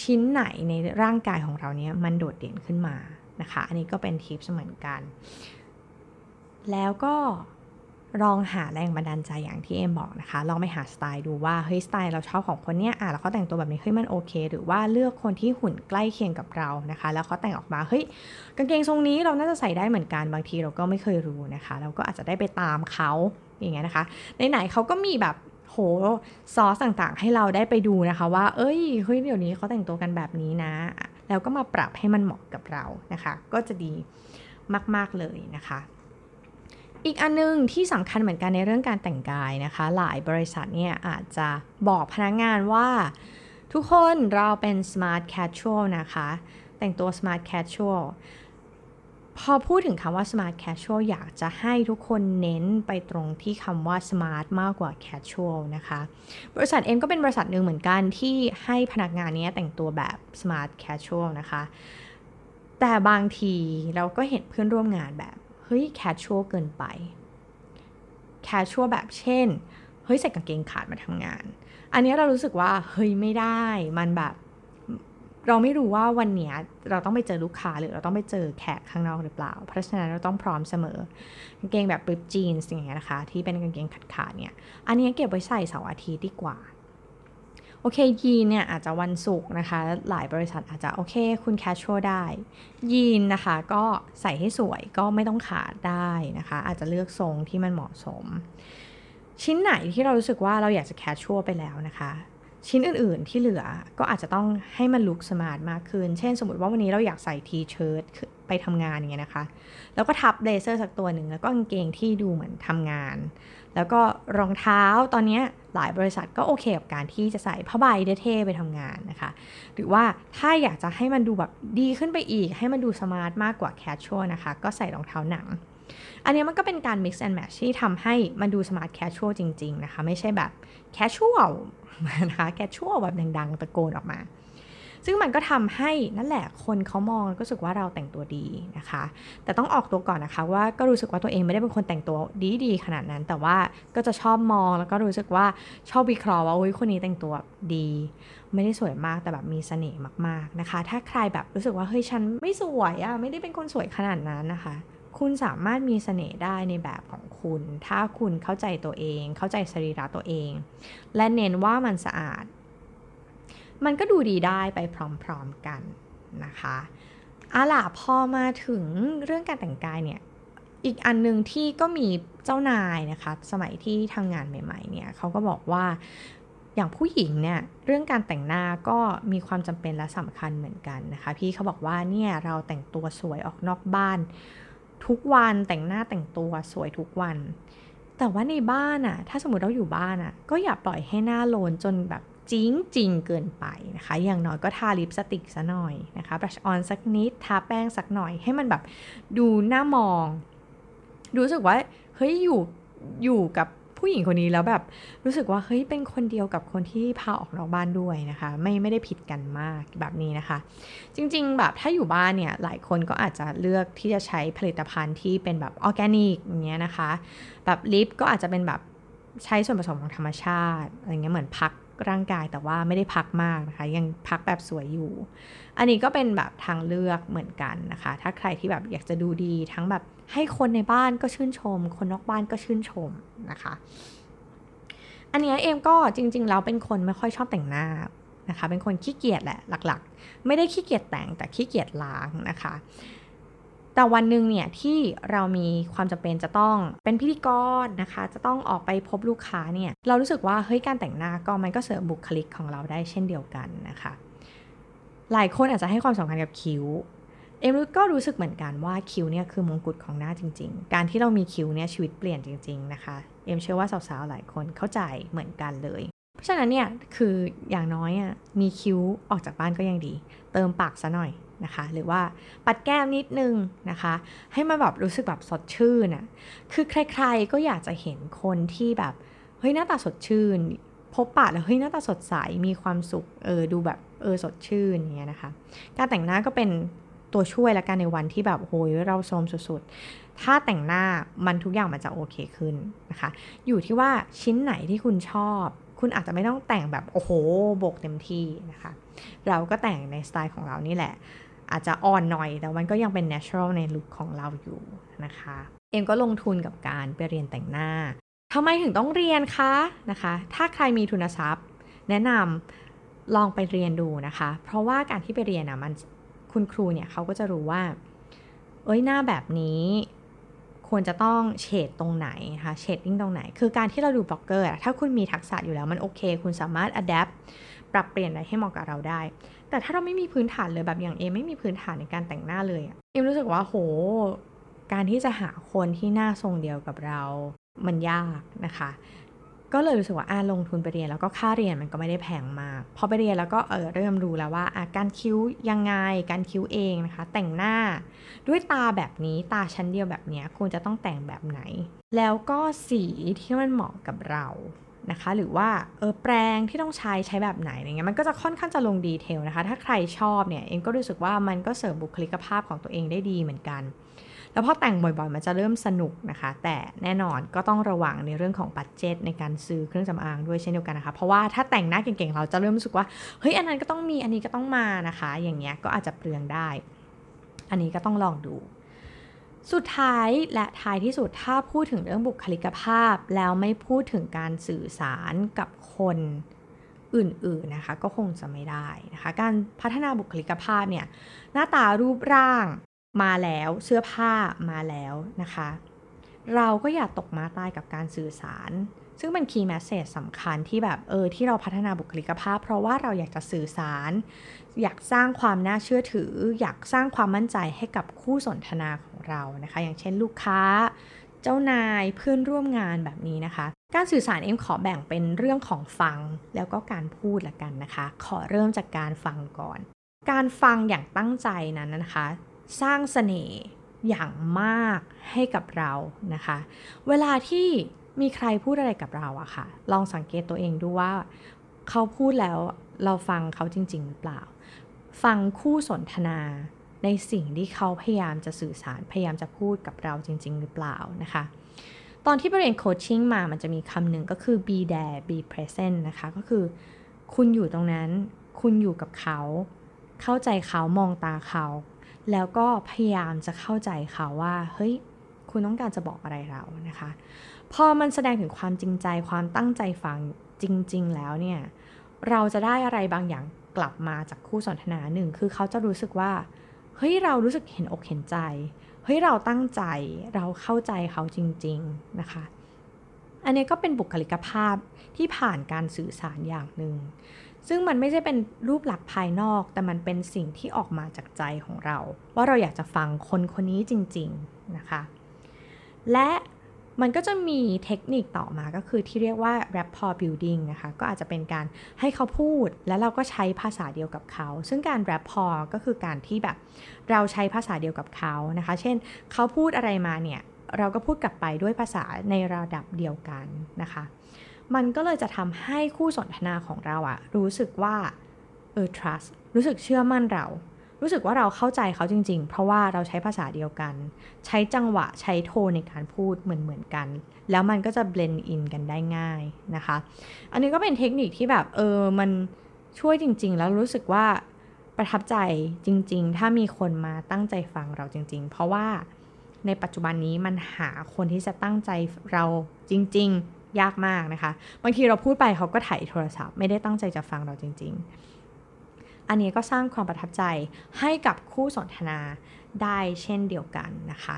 ชิ้นไหนในร่างกายของเราเนี้ยมันโดดเด่นขึ้นมานะคะ อันนี้ก็เป็นทิปเหมือนกัน แล้วก็ ลองหาแรงบันดาลใจอย่างที่เอ็มบอกนะคะ ลองไปหาสไตล์ดูว่าเฮ้ยสไตล์เราชอบของคนเนี้ยอะแล้วเขาแต่งตัวแบบนี้เฮ้ยมันโอเค หรือว่าเลือกคนที่หุ่นใกล้เคียงกับเรานะคะ แล้วเขาแต่งออกมาเฮ้ยกางเกงทรงนี้เราน่าจะใส่ได้เหมือนกันบางทีเราก็ไม่เคยรู้นะคะ เราก็อาจจะได้ไปตามเขาอย่างเงี้ยนะคะไหนๆเขาก็มีแบบโหซอสต่างๆ ให้เราได้ไปดูนะคะ ว่า เอ้ยเฮ้ยเดี๋ยวนี้เขาแต่งตัวกันแบบนี้นะ แล้วก็มาปรับให้มันเหมาะกับเรานะคะ ก็จะดีมากๆเลยนะคะ อีกอันนึงที่สำคัญเหมือนกันในเรื่องการแต่งกายนะคะ หลายบริษัทเนี่ยอาจจะบอกพนักงานว่า ทุกคนเราเป็น smart casual นะคะ แต่งตัว smart casual พอพูดถึงคำว่า smart casual อยากจะให้ทุกคนเน้นไปตรงที่คำว่า smart มากกว่า casual นะคะ บริษัทเอ็มก็เป็นบริษัทหนึ่งเหมือนกันที่ให้พนักงานนี้แต่งตัวแบบ smart casual นะคะ แต่บางทีเราก็เห็นเพื่อนร่วมงานแบบ ฮ้ย casual เกินไป casual แบบเช่น เฮ้ยใส่กางเกงขาดมาทำงาน อันนี้เรารู้สึกว่าเฮ้ยไม่ได้มันแบบเราไม่รู้ว่าวันนี้เราต้องไปเจอลูกค้าหรือเราต้องไปเจอแขกข้างนอกหรือเปล่า เพราะฉะนั้นเราต้องพร้อมเสมอกางเกงแบบริปจีนส์อย่างเงี้ยนะคะ ที่เป็นกางเกงขาดๆเนี่ย อันนี้เก็บไว้ใส่เสาร์อาทิตย์ดีกว่า โอเคยีนเนี่ยอาจจะวันศุกร์นะคะ หลายบริษัทอาจจะโอเคคุณแคชชวลได้ ยีนนะคะก็ใส่ให้สวยก็ไม่ต้องขาดได้นะคะ อาจจะเลือกทรงที่มันเหมาะสม ชิ้นไหนที่เรารู้สึกว่าเราอยากจะ casual ไปแล้วนะคะชิ้นอื่น ๆ ที่เหลือก็อาจจะต้องให้มัน look smart มากขึ้น เช่น สมมติว่าวันนี้เราอยากใส่ T-shirt ไปทำงานอย่างเงี้ยนะคะ แล้วก็ทับ blazer สักตัวหนึ่ง แล้วก็กางเกงที่ดูเหมือนทำงาน แล้วก็รองเท้าตอนนี้หลายบริษัทก็โอเคกับการที่จะใส่ผ้าใบเท่ๆไปทำงานนะคะ หรือว่าถ้าอยากจะให้มันดูแบบดีขึ้นไปอีก ให้มันดู smart มากกว่า casual นะคะ ก็ใส่รองเท้าหนัง อันนี้มันก็เป็นการ mix and match ที่ทำให้มันดู smart casual จริง ๆ นะคะ ไม่ใช่แบบ casual นะคะ casual แบบดังๆ ตะโกนออกมา ซึ่งมันก็ทำให้นั่นแหละคนเขามองก็รู้สึกว่าเราแต่งตัวดีนะคะ แต่ต้องออกตัวก่อนนะคะว่าก็รู้สึกว่าตัวเองไม่ได้เป็นคนแต่งตัวดีๆขนาดนั้น แต่ว่าก็จะชอบมองแล้วก็รู้สึกว่าชอบวิเคราะห์ว่าอุ้ยคนนี้แต่งตัวดี ไม่ได้สวยมากแต่แบบมีเสน่ห์มากๆนะคะ ถ้าใครแบบรู้สึกว่าเฮ้ยฉันไม่สวยอะไม่ได้เป็นคนสวยขนาดนั้นนะคะคุณสามารถมีเสน่ห์ได้ในแบบของคุณ ถ้าคุณเข้าใจตัวเอง เข้าใจสรีระตัวเอง และเน้นว่ามันสะอาด มันก็ดูดีได้ไปพร้อมๆกันนะคะอาล่ะพอมาถึงเรื่องการแต่งกายเนี่ยอีกอันหนึ่งที่ก็มีเจ้านายนะคะสมัยที่ทำงานใหม่ๆเนี่ยเขาก็บอกว่าอย่างผู้หญิงเนี่ยเรื่องการแต่งหน้าก็มีความจำเป็นและสำคัญเหมือนกันนะคะพี่เขาบอกว่าเนี่ยเราแต่งตัวสวยออกนอกบ้าน ทุกวันแต่งหน้าแต่งตัวสวยทุกวัน แต่ว่าในบ้านอะถ้าสมมติเราอยู่บ้านอะก็อย่าปล่อยให้หน้าโลนจนแบบ จริงจริงเกินไปนะคะ อย่างน้อยก็ทาลิปสติกซะหน่อยนะคะบรัชออนสักนิด ทาแป้งสักหน่อยให้มันแบบดูหน้ามอง รู้สึกว่าเฮ้ยอยู่อยู่กับผู้หญิงคนนี้แล้วแบบรู้สึกว่าเฮ้ยเป็นคนเดียวกับคนที่พาออกนอกบ้านด้วยนะคะ ไม่ไม่ได้ผิดกันมากแบบนี้นะคะ จริง ๆ แบบถ้าอยู่บ้านเนี่ยหลายคนก็อาจจะเลือกที่จะใช้ผลิตภัณฑ์ที่เป็นแบบออร์แกนิกอย่างเงี้ยนะคะ แบบลิปก็อาจจะเป็นแบบใช้ส่วนผสมของธรรมชาติอะไรเงี้ยเหมือนพัก ร่างกายแต่ว่าไม่ได้พักมากนะคะ ยังพักแบบสวยอยู่ อันนี้ก็เป็นแบบทางเลือกเหมือนกันนะคะ ถ้าใครที่แบบอยากจะดูดีทั้งแบบให้คนในบ้านก็ชื่นชม คนนอกบ้านก็ชื่นชมนะคะ อันนี้เอมก็จริงๆแล้วเป็นคนไม่ค่อยชอบแต่งหน้านะคะ เป็นคนขี้เกียจแหละหลักๆ ไม่ได้ขี้เกียจแต่งแต่ขี้เกียจล้างนะคะ แต่วันหนึ่งเนี่ยที่เรามีความจำเป็นจะต้องเป็นพิธีกรนะคะ จะต้องออกไปพบลูกค้าเนี่ยเรารู้สึกว่าเฮ้ยการแต่งหน้าก็มันก็เสริมบุคลิกของเราได้เช่นเดียวกันนะคะ หลายคนอาจจะให้ความสำคัญกับคิ้วเอ็มก็รู้สึกเหมือนกันว่าคิ้วเนี่ยคือมงกุฎของหน้าจริง ๆ การที่เรามีคิ้วเนี่ยชีวิตเปลี่ยนจริง ๆนะคะ เอ็มเชื่อว่าสาวๆหลายคนเข้าใจเหมือนกันเลย เพราะฉะนั้นเนี่ยคืออย่างน้อยอะมีคิ้วออกจากบ้านก็ยังดี เติมปากซะหน่อย นะคะ หรือว่าปัดแก้มนิดนึงนะคะ ให้มันแบบรู้สึกแบบสดชื่นอะคือใครๆก็อยากจะเห็นคนที่แบบเฮ้ยหน้าตาสดชื่น พบปะแล้วเฮ้ยหน้าตาสดใสมีความสุขเออดูแบบเออสดชื่นอย่างเงี้ยนะคะ การแต่งหน้าก็เป็นตัวช่วยละกันในวันที่แบบโหยเราโทรมสุดๆ ถ้าแต่งหน้ามันทุกอย่างมันจะโอเคขึ้นนะคะ อยู่ที่ว่าชิ้นไหนที่คุณชอบ คุณอาจจะไม่ต้องแต่งแบบโอ้โหโบกเต็มที่นะคะ เราก็แต่งในสไตล์ของเรานี่แหละ อาจจะอ่อนหน่อย แต่มันก็ยังเป็น natural ในลุคของเราอยู่นะคะ เอ็มก็ลงทุนกับการไปเรียนแต่งหน้าทำไมถึงต้องเรียนคะนะคะ ถ้าใครมีทุนทรัพย์ แนะนำลองไปเรียนดูนะคะ เพราะว่าการที่ไปเรียนอะมันคุณครูเนี่ยเขาก็จะรู้ว่า เอ้ยหน้าแบบนี้ ควรจะต้องเฉดตรงไหนนะคะ shading ตรงไหน คือการที่เราดูบล็อกเกอร์ถ้าคุณมีทักษะอยู่แล้วมันโอเค คุณสามารถ adapt ปรับเปลี่ยนอะไรให้เหมาะกับเราได้ แต่ถ้าเราไม่มีพื้นฐานเลยแบบอย่างเอมไม่มีพื้นฐานในการแต่งหน้าเลยเอมรู้สึกว่าโห การที่จะหาคนที่หน้าทรงเดียวกับเรา มันยากนะคะ ก็เลยรู้สึกว่าอาลงทุนไปเรียนแล้วก็ค่าเรียนมันก็ไม่ได้แพงมาก พอไปเรียนแล้วก็เออเริ่มรู้แล้วว่าอาการคิ้วยังไง การคิ้วเองนะคะ แต่งหน้าด้วยตาแบบนี้ตาชั้นเดียวแบบนี้ควรจะต้องแต่งแบบไหน แล้วก็สีที่มันเหมาะกับเรา นะคะ หรือว่าเออแปรงที่ต้องใช้ใช้แบบไหนอะไรเงี้ยมันก็จะค่อนข้างจะลงดีเทลนะคะ ถ้าใครชอบเนี่ยเองก็รู้สึกว่ามันก็เสริมบุคลิกภาพของตัวเองได้ดีเหมือนกัน แล้วพอแต่งบ่อยๆ มันจะเริ่มสนุกนะคะ แต่แน่นอนก็ต้องระวังในเรื่องของบัตเจตในการซื้อเครื่องสำอางด้วยเช่นเดียวกันนะคะ เพราะว่าถ้าแต่งหน้าเก่งๆ เราจะเริ่มรู้สึกว่าเฮ้ยอันนั้นก็ต้องมีอันนี้ก็ต้องมานะคะ อย่างเงี้ยก็อาจจะเปลืองได้ อันนี้ก็ต้องลองดู สุดท้ายและท้ายที่สุดถ้าพูดถึงเรื่องบุคลิกภาพ แล้วไม่พูดถึงการสื่อสารกับคนอื่นๆนะคะก็คงจะไม่ได้นะคะการพัฒนาบุคลิกภาพเนี่ยหน้าตารูปร่างมาแล้วเสื้อผ้ามาแล้วนะคะ เราก็อย่าตกมาตายกับการสื่อสาร ซึ่งเป็นคีย์แมสเซจสำคัญที่แบบเออที่เราพัฒนาบุคลิกภาพ เพราะว่าเราอยากจะสื่อสาร อยากสร้างความน่าเชื่อถือ อยากสร้างความมั่นใจให้กับคู่สนทนาของเรานะคะ อย่างเช่นลูกค้า เจ้านายเพื่อนร่วมงานแบบนี้นะคะ การสื่อสารเอ็มขอแบ่งเป็นเรื่องของฟังแล้วก็การพูดละกันนะคะ ขอเริ่มจากการฟังก่อน การฟังอย่างตั้งใจนั้นนะคะ สร้างเสน่ห์อย่างมากให้กับเรานะคะ เวลาที่มีใครพูดอะไรกับเราอะค่ะ ลองสังเกตตัวเองดูว่า เขาพูดแล้วเราฟังเขาจริง ๆ หรือเปล่า ฟังคู่สนทนาในสิ่งที่เขาพยายามจะสื่อสารพยายามจะพูดกับเราจริง ๆ หรือเปล่านะคะ ตอนที่ไปเรียนโคชชิ่งมามันจะมีคำหนึ่งก็คือ be there be present นะคะ ก็คือคุณอยู่ตรงนั้น คุณอยู่กับเขา เข้าใจเขามองตาเขา แล้วก็พยายามจะเข้าใจเขาว่า เฮ้ย คุณต้องการจะบอกอะไรเรานะคะ พอมันแสดงถึงความจริงใจความตั้งใจฟังจริง ๆ แล้วเนี่ย เราจะได้อะไรบางอย่าง กลับมาจากคู่สนทนาหนึ่งคือเขาจะรู้สึกว่าเฮ้ยเรารู้สึกเห็นอกเห็นใจเฮ้ยเราตั้งใจเราเข้าใจเขาจริง ๆนะคะ อันนี้ก็เป็นบุคลิกภาพที่ผ่านการสื่อสารอย่างหนึ่งซึ่งมันไม่ใช่เป็นรูปลักษณ์ภายนอก แต่มันเป็นสิ่งที่ออกมาจากใจของเรา ว่าเราอยากจะฟังคนคนนี้จริง ๆ นะคะ และ มันก็จะมีเทคนิคต่อมาก็คือที่เรียกว่า rapport building นะคะ ก็อาจจะเป็นการให้เขาพูด แล้วเราก็ใช้ภาษาเดียวกับเขา ซึ่งการ rapport ก็คือการที่แบบเราใช้ภาษาเดียวกับเขานะคะ เช่น เขาพูดอะไรมาเนี่ย เราก็พูดกลับไปด้วยภาษาในระดับเดียวกันนะคะ มันก็เลยจะทำให้คู่สนทนาของเราอะรู้สึกว่าเออ trust รู้สึกเชื่อมั่นเรา รู้สึกว่าเราเข้าใจเขาจริง ๆ เพราะว่าเราใช้ภาษาเดียวกัน ใช้จังหวะใช้โทนในการพูดเหมือนๆกัน แล้วมันก็จะ blend in กันได้ง่ายนะคะ อันนี้ก็เป็นเทคนิคที่แบบเออมันช่วยจริง ๆ แล้วรู้สึกว่าประทับใจจริง ๆ ถ้ามีคนมาตั้งใจฟังเราจริง ๆ เพราะว่าในปัจจุบันนี้มันหาคนที่จะตั้งใจเราจริง ๆ ยากมากนะคะ บางทีเราพูดไปเขาก็ถ่ายโทรศัพท์ ไม่ได้ตั้งใจจะฟังเราจริง ๆ อันนี้ก็สร้างความประทับใจให้กับคู่สนทนาได้เช่นเดียวกันนะคะ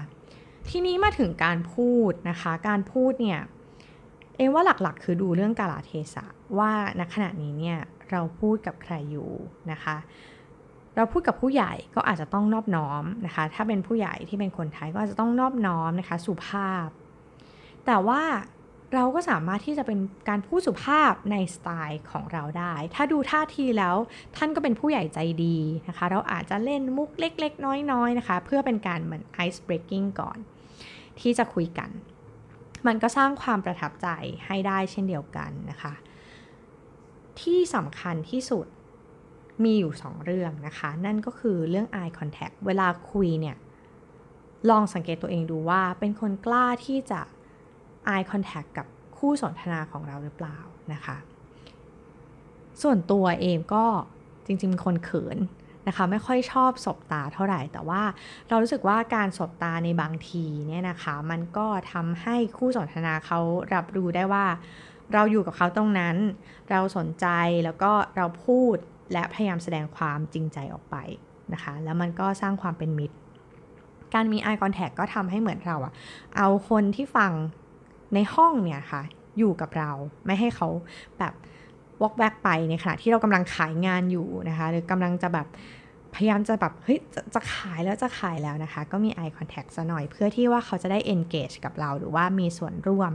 ทีนี้มาถึงการพูดนะคะ การพูดเนี่ยเอว่าหลักๆ คือดูเรื่องกาลเทศะว่าณขณะนี้เนี่ยเราพูดกับใครอยู่นะคะ เราพูดกับผู้ใหญ่ก็อาจจะต้องนอบน้อมนะคะ ถ้าเป็นผู้ใหญ่ที่เป็นคนไทยก็อาจจะต้องนอบน้อมนะคะ สุภาพ แต่ว่า เราก็สามารถที่จะเป็นการพูดสุภาพในสไตล์ของเราได้ ถ้าดูท่าทีแล้วท่านก็เป็นผู้ใหญ่ใจดีนะคะ เราอาจจะเล่นมุกเล็ก ๆ น้อย ๆ นะคะ เพื่อเป็นการเหมือน ice breaking ก่อน ที่จะคุยกัน มันก็สร้างความประทับใจให้ได้เช่นเดียวกันนะคะ ที่สำคัญที่สุดมีอยู่สองเรื่องนะคะ นั่นก็คือเรื่อง eye contact เวลาคุยเนี่ย ลองสังเกตตัวเองดูว่าเป็นคนกล้าที่จะ eye contact กับคู่สนทนาของเราหรือเปล่านะคะ ส่วนตัวเองก็จริงๆเป็นคนเขินนะคะไม่ค่อยชอบสบตาเท่าไหร่ แต่ว่าเรารู้สึกว่าการสบตาในบางทีเนี่ยนะคะ มันก็ทำให้คู่สนทนาเขารับรู้ได้ว่า เราอยู่กับเขาตรงนั้น เราสนใจแล้วก็เราพูดและพยายามแสดงความจริงใจออกไปนะคะ แล้วมันก็สร้างความเป็นมิตร การมี eye contact ก็ทำให้เหมือนเราอะเอาคนที่ฟัง ในห้องเนี่ยค่ะ อยู่กับเราไม่ให้เขาแบบวอกแวกไปในขณะที่เรากำลังขายงานอยู่นะคะ หรือกำลังจะแบบพยายามจะแบบเฮ้ยจะจะขายแล้วจะขายแล้วนะคะ ก็มี eye contact ซะหน่อยเพื่อที่ว่าเขาจะได้ engage กับเราหรือว่ามีส่วนร่วม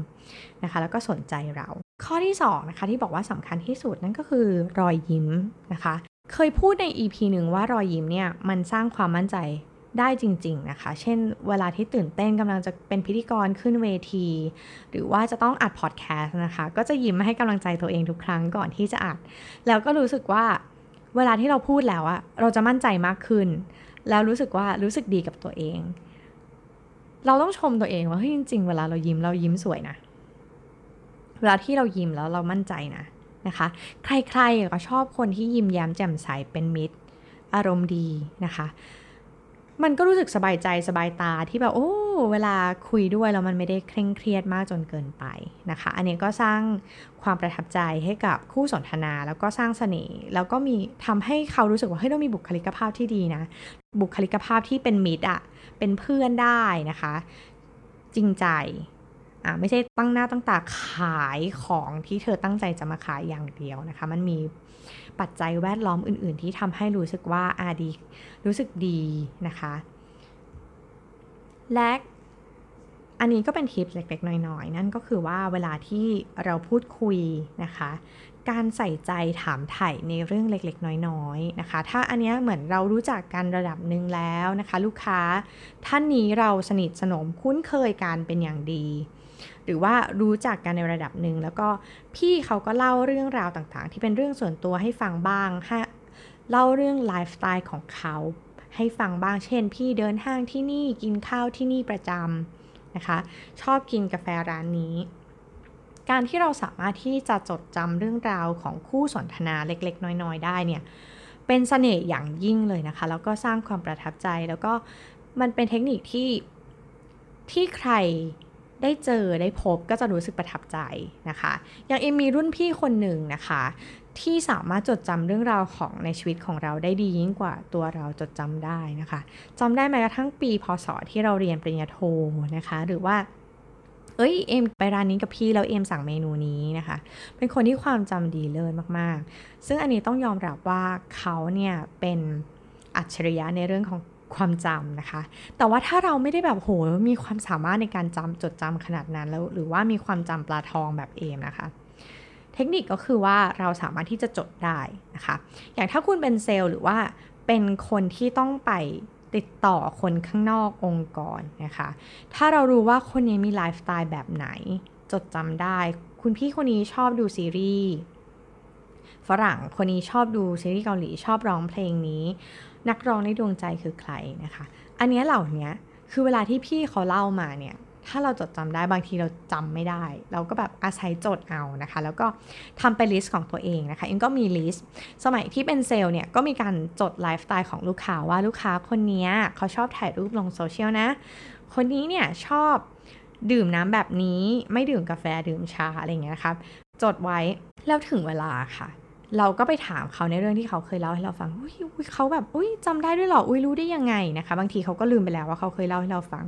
นะคะ แล้วก็สนใจเรา ข้อที่2นะคะที่บอกว่าสำคัญที่สุดนั่นก็คือรอยยิ้มนะคะ เคยพูดใน EP หนึ่งว่ารอยยิ้มเนี่ยมันสร้างความมั่นใจ ได้จริง ๆ นะคะ เช่น เวลาที่ตื่นเต้นกำลังจะเป็นพิธีกรขึ้นเวที หรือว่าจะต้องอัดพอดแคสต์นะคะ ก็จะยิ้มให้กำลังใจตัวเองทุกครั้งก่อนที่จะอัด แล้วก็รู้สึกว่าเวลาที่เราพูดแล้วอะเราจะมั่นใจมากขึ้น แล้วรู้สึกว่ารู้สึกดีกับตัวเอง เราต้องชมตัวเองว่าเฮ้ยจริง ๆ เวลาเรายิ้มเรายิ้มสวยนะ เวลาที่เรายิ้มแล้วเรามั่นใจนะนะคะ ใครๆก็ชอบคนที่ยิ้มแย้มแจ่มใสเป็นมิตร อารมณ์ดีนะคะ มันก็รู้สึกสบายใจสบายตาที่แบบโอ้เวลาคุยด้วยแล้วมันไม่ได้เคร่งเครียดมากจนเกินไปนะคะ อันนี้ก็สร้างความประทับใจให้กับคู่สนทนา แล้วก็สร้างเสน่ห์แล้วก็มีทำให้เขารู้สึกว่าเฮ้ยเรามีบุคลิกภาพที่ดีนะ บุคลิกภาพที่เป็นมิตรอะเป็นเพื่อนได้นะคะ จริงใจอ่าไม่ใช่ตั้งหน้าตั้งตาขายของที่เธอตั้งใจจะมาขายอย่างเดียวนะคะ มันมี ปัจจัยแวดล้อมอื่น ๆ ที่ทำให้รู้สึกว่าอาดี รู้สึกดีนะคะ และอันนี้ก็เป็นทิปเล็ก ๆ น้อย ๆ นั่นก็คือว่าเวลาที่เราพูดคุยนะคะ การใส่ใจถามไถ่ในเรื่องเล็ก ๆ น้อย ๆ นะคะ ถ้าอันนี้เหมือนเรารู้จักกันระดับหนึ่งแล้วนะคะ ลูกค้าท่านนี้เราสนิทสนมคุ้นเคยกันเป็นอย่างดี หรือว่ารู้จักกันในระดับหนึ่งแล้วก็พี่เขาก็เล่าเรื่องราวต่างๆ ที่เป็นเรื่องส่วนตัวให้ฟังบ้างให้เล่าเรื่องไลฟ์สไตล์ของเขา ให้ฟังบ้างเช่น พี่เดินห้างที่นี่กินข้าวที่นี่ประจำนะคะ ชอบกินกาแฟร้านนี้ การที่เราสามารถที่จะจดจำเรื่องราวของคู่สนทนาเล็ก ๆ น้อย ๆ ได้เนี่ยเป็นเสน่ห์อย่างยิ่งเลยนะคะ แล้วก็สร้างความประทับใจแล้วก็มันเป็นเทคนิคที่ที่ใคร ได้เจอได้พบก็จะรู้สึกประทับใจนะคะ อย่างเอมมีรุ่นพี่คนหนึ่งนะคะ ที่สามารถจดจำเรื่องราวของในชีวิตของเราได้ดียิ่งกว่าตัวเราจดจำได้นะคะจำได้แม้กระทั่งปีพศที่เราเรียนปริญญาโทนะคะ หรือว่าเอ้ยเอมไปร้านนี้กับพี่แล้วเอมสั่งเมนูนี้นะคะ เป็นคนที่ความจำดีเลิศมากๆ ซึ่งอันนี้ต้องยอมรับว่าเขาเนี่ยเป็นอัจฉริยะในเรื่องของ ความจำนะคะ แต่ว่าถ้าเราไม่ได้แบบโหมีความสามารถในการจำจดจำขนาดนั้นแล้วหรือว่ามีความจำปลาทองแบบเอมนะคะ เทคนิคก็คือว่าเราสามารถที่จะจดได้นะคะ อย่างถ้าคุณเป็นเซลล์หรือว่าเป็นคนที่ต้องไปติดต่อคนข้างนอกองค์กรนะคะ ถ้าเรารู้ว่าคนนี้มีไลฟ์สไตล์แบบไหน จดจำได้ คุณพี่คนนี้ชอบดูซีรีส์ฝรั่งคนนี้ชอบดูซีรีส์เกาหลีชอบร้องเพลงนี้ นักร้องในดวงใจคือใครนะคะ อันนี้เหล่านี้คือเวลาที่พี่เขาเล่ามาเนี่ยถ้าเราจดจำได้บางทีเราจำไม่ได้ เราก็แบบอาศัยจดเอานะคะ แล้วก็ทำเป็นลิสต์ของตัวเองนะคะเองก็มีลิสต์สมัยที่เป็นเซลล์เนี่ยก็มีการจดไลฟ์สไตล์ของลูกค้าว่าลูกค้าคนนี้เขาชอบถ่ายรูปลงโซเชียลนะ คนนี้เนี่ยชอบดื่มน้ำแบบนี้ไม่ดื่มกาแฟดื่มชาอะไรเงี้ยครับจดไว้แล้วถึงเวลาค่ะ เราก็ไปถามเขาในเรื่องที่เขาเคยเล่าให้เราฟัง อุ้ยอุ๊ยเขาแบบ อุ้ยจำได้ด้วยเหรอ อุ้ยรู้ได้ยังไงนะคะ บางทีเขาก็ลืมไปแล้วว่าเขาเคยเล่าให้เราฟัง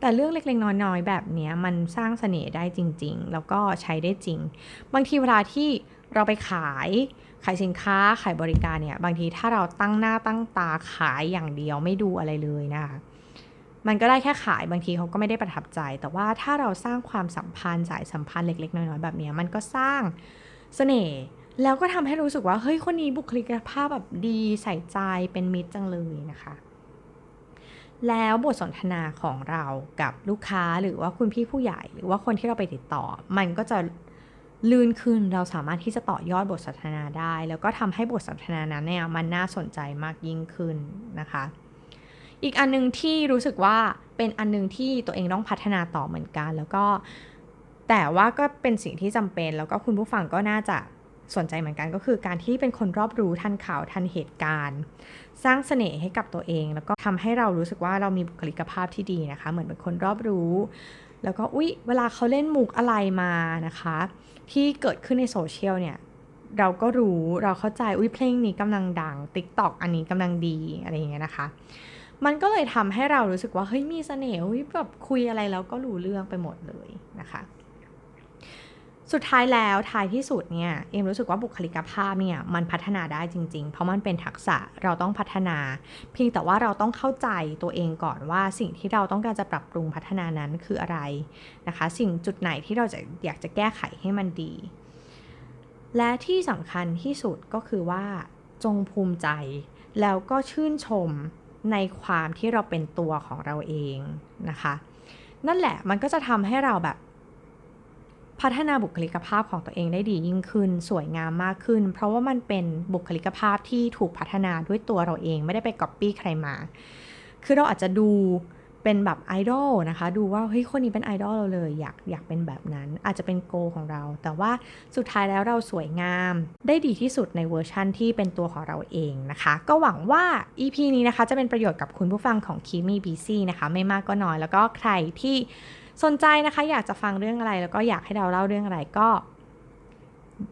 แต่เรื่องเล็กๆน้อยๆแบบนี้มันสร้างเสน่ห์ได้จริง ๆ แล้วก็ใช้ได้จริง บางทีเวลาที่เราไปขายขายสินค้าขายบริการเนี่ย บางทีถ้าเราตั้งหน้าตั้งตาขายอย่างเดียวไม่ดูอะไรเลยนะคะมันก็ได้แค่ขายบางทีเขาก็ไม่ได้ประทับใจ แต่ว่าถ้าเราสร้างความสัมพันธ์สายสัมพันธ์เล็ก ๆ น้อยๆแบบนี้มันก็สร้างเสน่ห์ แล้วก็ทำให้รู้สึกว่าเฮ้ยคนนี้บุคลิกภาพแบบดีใส่ใจเป็นมิตรจังเลยนะคะ แล้วบทสนทนาของเรากับลูกค้าหรือว่าคุณพี่ผู้ใหญ่ หรือว่าคนที่เราไปติดต่อ มันก็จะลื่นขึ้นเราสามารถที่จะต่อยอดบทสนทนาได้ แล้วก็ทำให้บทสนทนานั้นเนี่ยมันน่าสนใจมากยิ่งขึ้นนะคะ อีกอันนึงที่รู้สึกว่าเป็นอันนึงที่ตัวเองต้องพัฒนาต่อเหมือนกัน แล้วก็แต่ว่าก็เป็นสิ่งที่จำเป็น แล้วก็คุณผู้ฟังก็น่าจะ สนใจเหมือนกันก็คือการที่เป็นคนรอบรู้ทันข่าวทันเหตุการณ์ สร้างเสน่ห์ให้กับตัวเอง แล้วก็ทำให้เรารู้สึกว่าเรามีบุคลิกภาพที่ดีนะคะ เหมือนเป็นคนรอบรู้ แล้วก็อุ๊ยเวลาเขาเล่นมุกอะไรมานะคะ ที่เกิดขึ้นในโซเชียลเนี่ยเราก็รู้เราเข้าใจอุ้ยเพลงนี้กำลังดัง TikTok อันนี้กำลังดีอะไรอย่างเงี้ยนะคะ มันก็เลยทำให้เรารู้สึกว่าเฮ้ยมีเสน่ห์อุ๊ยแบบคุยอะไรแล้วก็รู้เรื่องไปหมดเลยนะคะ สุดท้ายแล้วท้ายที่สุดเนี่ยเอ็มรู้สึกว่าบุคลิกภาพเนี่ยมันพัฒนาได้จริง ๆ เพราะมันเป็นทักษะเราต้องพัฒนา เพียงแต่ว่าเราต้องเข้าใจตัวเองก่อนว่าสิ่งที่เราต้องการจะปรับปรุงพัฒนานั้นคืออะไรนะคะ สิ่งจุดไหนที่เราจะอยากจะแก้ไขให้มันดี และที่สำคัญที่สุดก็คือว่าจงภูมิใจ แล้วก็ชื่นชมในความที่เราเป็นตัวของเราเองนะคะ นั่นแหละมันก็จะทำให้เราแบบ พัฒนาบุคลิกภาพของตัวเองได้ดียิ่งขึ้น สวยงามมากขึ้น เพราะว่ามันเป็นบุคลิกภาพที่ถูกพัฒนาด้วยตัวเราเองไม่ได้ไปก๊อปปี้ใครมา คือเราอาจจะดูเป็นแบบไอดอลนะคะ ดูว่าเฮ้ยคนนี้เป็นไอดอลเราเลยอยากอยากเป็นแบบนั้น อาจจะเป็นโกของเรา แต่ว่าสุดท้ายแล้วเราสวยงามได้ดีที่สุดในเวอร์ชั่นที่เป็นตัวของเราเองนะคะ ก็หวังว่า EP นี้นะคะจะเป็นประโยชน์กับคุณผู้ฟังของ k i m i BC นะคะ ไม่มากก็น้อยแล้วก็ใครที่ สนใจนะคะอยากจะฟังเรื่องอะไร แล้วก็อยากให้เราเล่าเรื่องอะไรก็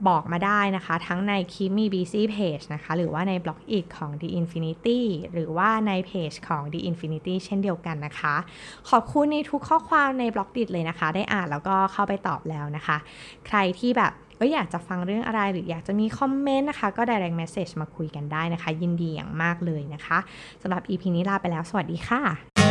บอกมาได้นะคะ ทั้งใน k i m i BC Page นะคะ หรือว่าใน b l o g i t ของ The Infinity หรือว่าในเพจของ The Infinity เช่นเดียวกันนะคะ ขอบคุณในทุกข้อความใน b l o g i t เลยนะคะ ได้อ่านแล้วก็เข้าไปตอบแล้วนะคะ ใครที่แบบก็อยากจะฟังเรื่องอะไรหรืออยากจะมีคอมเมนต์นะคะ ก็ direct message มาคุยกันได้นะคะ ยินดีอย่างมากเลยนะคะสำหรับ EP นี้ลาไปแล้ว สวัสดีค่ะ